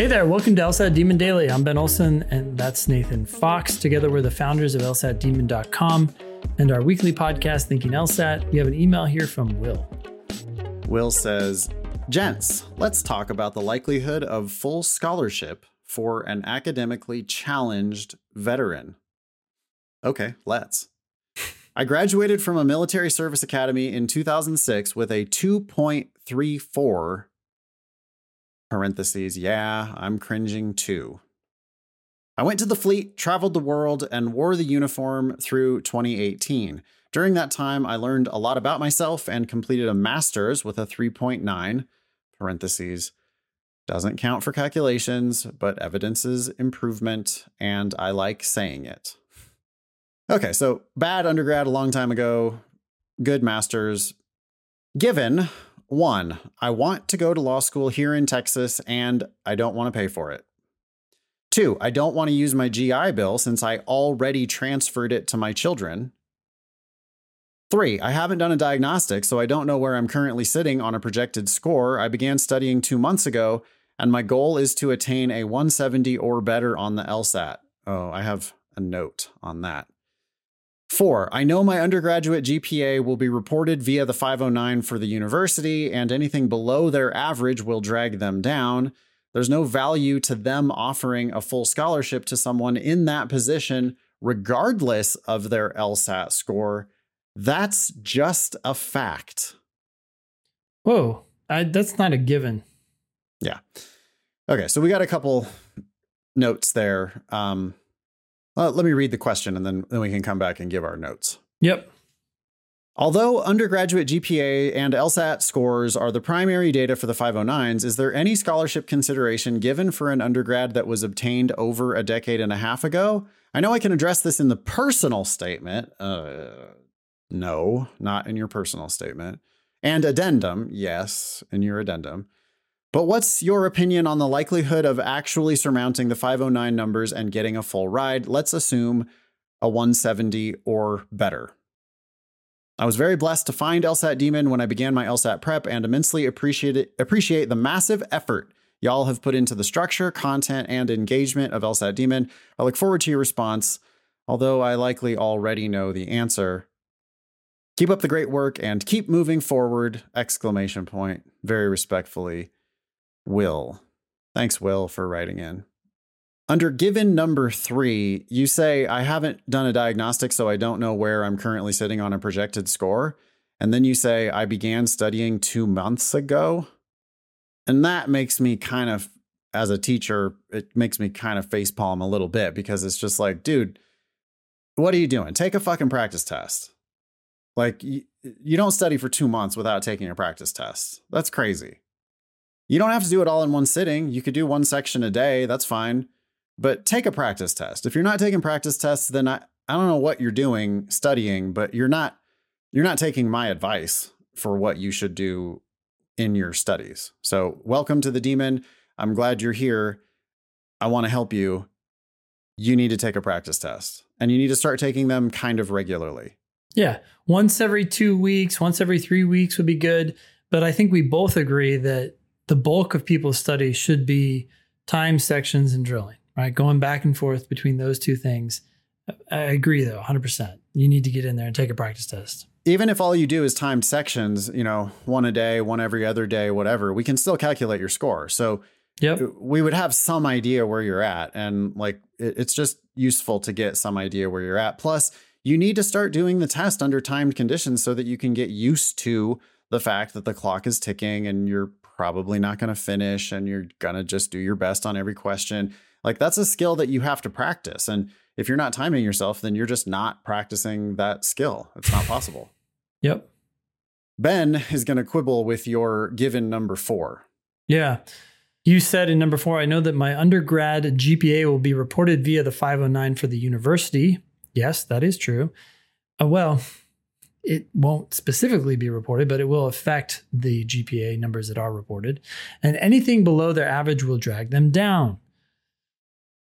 Hey there, welcome to LSAT Demon Daily. I'm Ben Olson, and that's Nathan Fox. Together, we're the founders of LSATdemon.com and our weekly podcast, Thinking LSAT. We have an email here from Will. Will says, Gents, let's talk about the likelihood of full scholarship for an academically challenged veteran. Okay, let's. I graduated from a military service academy in 2006 with a 2.34 parentheses, yeah, I'm cringing too. I went to the fleet, traveled the world, and wore the uniform through 2018. During that time, I learned a lot about myself and completed a master's with a 3.9 parentheses. Doesn't count for calculations, but evidences improvement, and I like saying it. Okay, so bad undergrad a long time ago, good master's. Given one, I want to go to law school here in Texas and I don't want to pay for it. Two, I don't want to use my GI Bill since I already transferred it to my children. Three, I haven't done a diagnostic, so I don't know where I'm currently sitting on a projected score. I began studying two months ago, and my goal is to attain a 170 or better on the LSAT. Oh, I have a note on that. Four, I know my undergraduate GPA will be reported via the 509 for the university, and anything below their average will drag them down. There's no value to them offering a full scholarship to someone in that position, regardless of their LSAT score. That's just a fact. Whoa, I, that's not a given. Yeah. Okay, so we got a couple notes there. Um, uh, let me read the question and then, then we can come back and give our notes. Yep. Although undergraduate GPA and LSAT scores are the primary data for the 509s, is there any scholarship consideration given for an undergrad that was obtained over a decade and a half ago? I know I can address this in the personal statement. Uh, no, not in your personal statement. And addendum, yes, in your addendum. But what's your opinion on the likelihood of actually surmounting the 509 numbers and getting a full ride? Let's assume a 170 or better. I was very blessed to find LSAT Demon when I began my LSAT prep and immensely appreciate it, appreciate the massive effort y'all have put into the structure, content, and engagement of LSAT Demon. I look forward to your response, although I likely already know the answer. Keep up the great work and keep moving forward! Exclamation point. Very respectfully, Will. Thanks, Will, for writing in. Under given number three, you say, I haven't done a diagnostic, so I don't know where I'm currently sitting on a projected score. And then you say, I began studying two months ago. And that makes me kind of, as a teacher, it makes me kind of facepalm a little bit because it's just like, dude, what are you doing? Take a fucking practice test. Like, you, you don't study for two months without taking a practice test. That's crazy. You don't have to do it all in one sitting. You could do one section a day. That's fine. But take a practice test. If you're not taking practice tests, then I, I don't know what you're doing studying, but you're not you're not taking my advice for what you should do in your studies. So, welcome to the demon. I'm glad you're here. I want to help you. You need to take a practice test and you need to start taking them kind of regularly. Yeah. Once every two weeks, once every three weeks would be good. But I think we both agree that the bulk of people's study should be time sections and drilling, right? Going back and forth between those two things. I agree though, 100%. You need to get in there and take a practice test. Even if all you do is timed sections, you know, one a day, one every other day, whatever, we can still calculate your score. So yep. Uh, we would have some idea where you're at. And like, it's just useful to get some idea where you're at. Plus, you need to start doing the test under timed conditions so that you can get used to the fact that the clock is ticking and you're probably not going to finish and you're going to just do your best on every question. Like that's a skill that you have to practice. And if you're not timing yourself, then you're just not practicing that skill. It's not possible. yep. Ben is going to quibble with your given number four. Yeah. You said in number four, I know that my undergrad GPA will be reported via the 509 for the university. Yes, that is true. Uh, well, it won't specifically be reported, but it will affect the GPA numbers that are reported. And anything below their average will drag them down.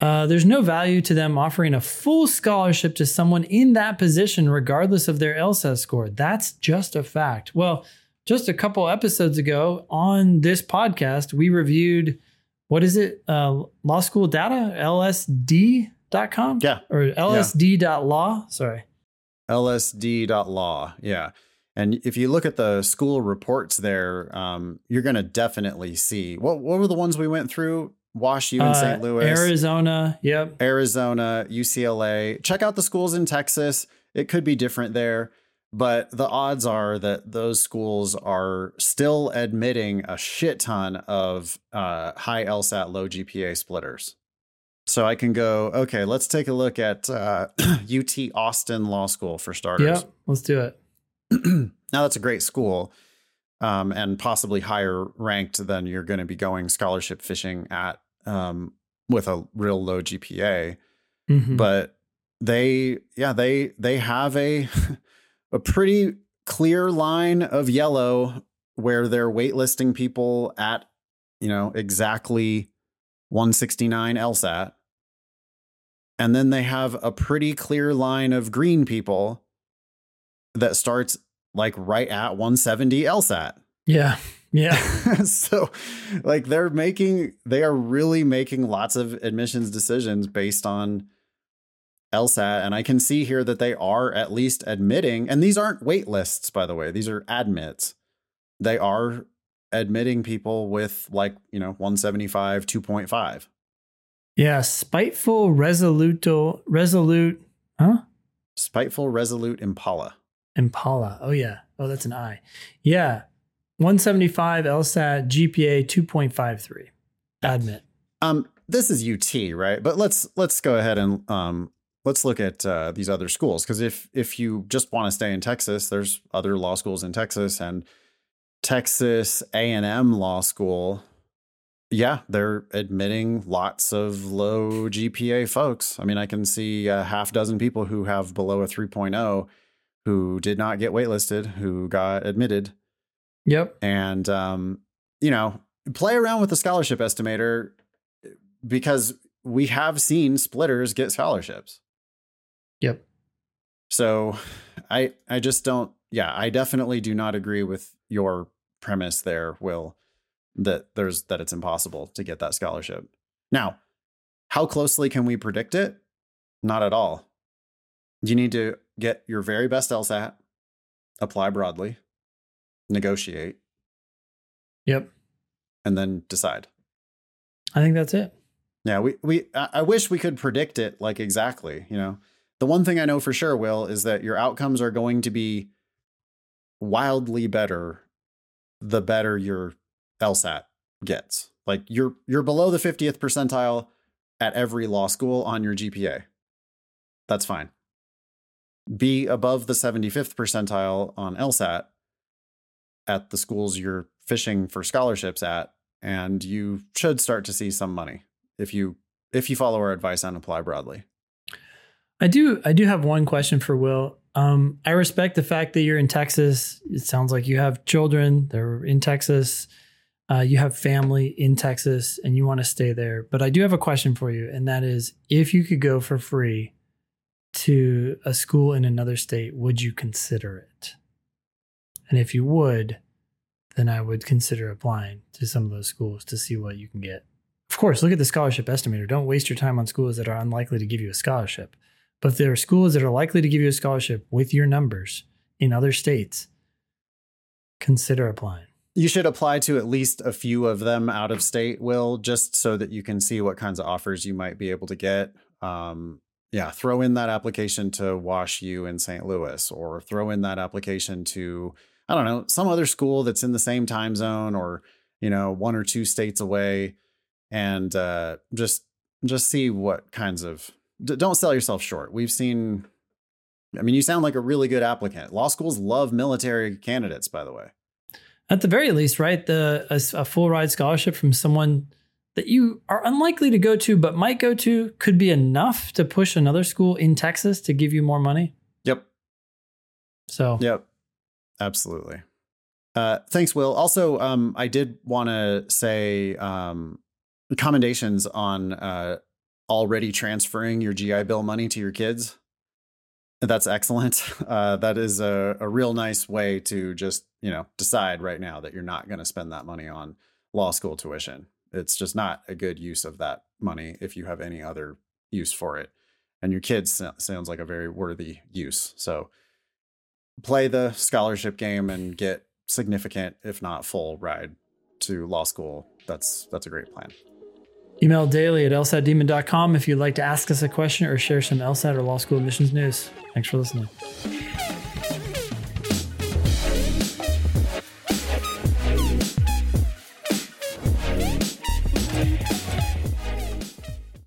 Uh, there's no value to them offering a full scholarship to someone in that position, regardless of their LSAT score. That's just a fact. Well, just a couple episodes ago on this podcast, we reviewed what is it? Uh, law school data, lsd.com? Yeah. Or lsd.law. Sorry. lsd.law. Yeah. And if you look at the school reports there, um, you're going to definitely see what what were the ones we went through? Wash U in Uh, St. Louis, Arizona. Yep. Arizona, UCLA. Check out the schools in Texas. It could be different there, but the odds are that those schools are still admitting a shit ton of uh, high LSAT, low GPA splitters. So I can go, okay, let's take a look at uh, UT Austin Law School for starters. Yep. Let's do it. now that's a great school um, and possibly higher ranked than you're going to be going scholarship fishing at um, with a real low GPA. Mhm. But they, yeah, they they have a a pretty clear line of yellow where they're waitlisting people at you know exactly 169 LSAT. And then they have a pretty clear line of green people that starts like right at 170 LSAT. yeah. Yeah. so like they're making they are really making lots of admissions decisions based on LSAT and I can see here that they are at least admitting and these aren't wait lists by the way these are admits they are admitting people with like you know 175 2.5 Yeah. Spiteful, resoluto, resolute, huh? spiteful resolute impala Impala. Oh, yeah. Oh, that's an I. Yeah. 175 LSAT, GPA 2.53. Admit. Um, this is UT, right? But let's let's go ahead and um, let's look at uh, these other schools because if if you just want to stay in Texas, there's other law schools in Texas and Texas A and M Law School. Yeah, they're admitting lots of low GPA folks. I mean, I can see a half dozen people who have below a 3.0 who did not get waitlisted, who got admitted Yep. and um, you know play around with the scholarship estimator because we have seen splitters get scholarships Yep. so i i just don't yeah i definitely do not agree with your premise there will that there's that it's impossible to get that scholarship now how closely can we predict it not at all you need to get your very best lsat apply broadly negotiate Yep. and then decide. I think that's it. Yeah, we we I wish we could predict it like exactly, you know. The one thing I know for sure will is that your outcomes are going to be wildly better the better your LSAT gets. Like you're you're below the 50th percentile at every law school on your GPA. That's fine. Be above the 75th percentile on LSAT at the schools you're fishing for scholarships at and you should start to see some money if you if you follow our advice and apply broadly. I do I do have one question for Will. Um, I respect the fact that you're in Texas. It sounds like you have children. They're in Texas. Uh, you have family in Texas, and you want to stay there. But I do have a question for you, and that is, if you could go for free to a school in another state, would you consider it? And if you would, then I would consider applying to some of those schools to see what you can get. Of course, look at the scholarship estimator. Don't waste your time on schools that are unlikely to give you a scholarship. But if there are schools that are likely to give you a scholarship with your numbers in other states, consider applying. You should apply to at least a few of them out of state, Will, just so that you can see what kinds of offers you might be able to get. Um, yeah, throw in that application to Wash U in St. Louis, or throw in that application to, I don't know, some other school that's in the same time zone or, you know, one or two states away and uh, just just see what kinds of d- don't sell yourself short. We've seen I mean, you sound like a really good applicant. Law schools love military candidates, by the way. At the very least, right? The a, a full ride scholarship from someone that you are unlikely to go to but might go to could be enough to push another school in Texas to give you more money. Yep. So, Yep. Absolutely. Uh, thanks, Will. Also, um, I did want to say um, commendations on uh, already transferring your GI Bill money to your kids. That's excellent. Uh, that is a, a real nice way to just you know decide right now that you're not going to spend that money on law school tuition. It's just not a good use of that money if you have any other use for it. And your kids sounds like a very worthy use. So play the scholarship game and get significant, if not full, ride to law school. That's that's a great plan. Email daily at lsatdemon.com if you'd like to ask us a question or share some LSAT or law school admissions news. Thanks for listening.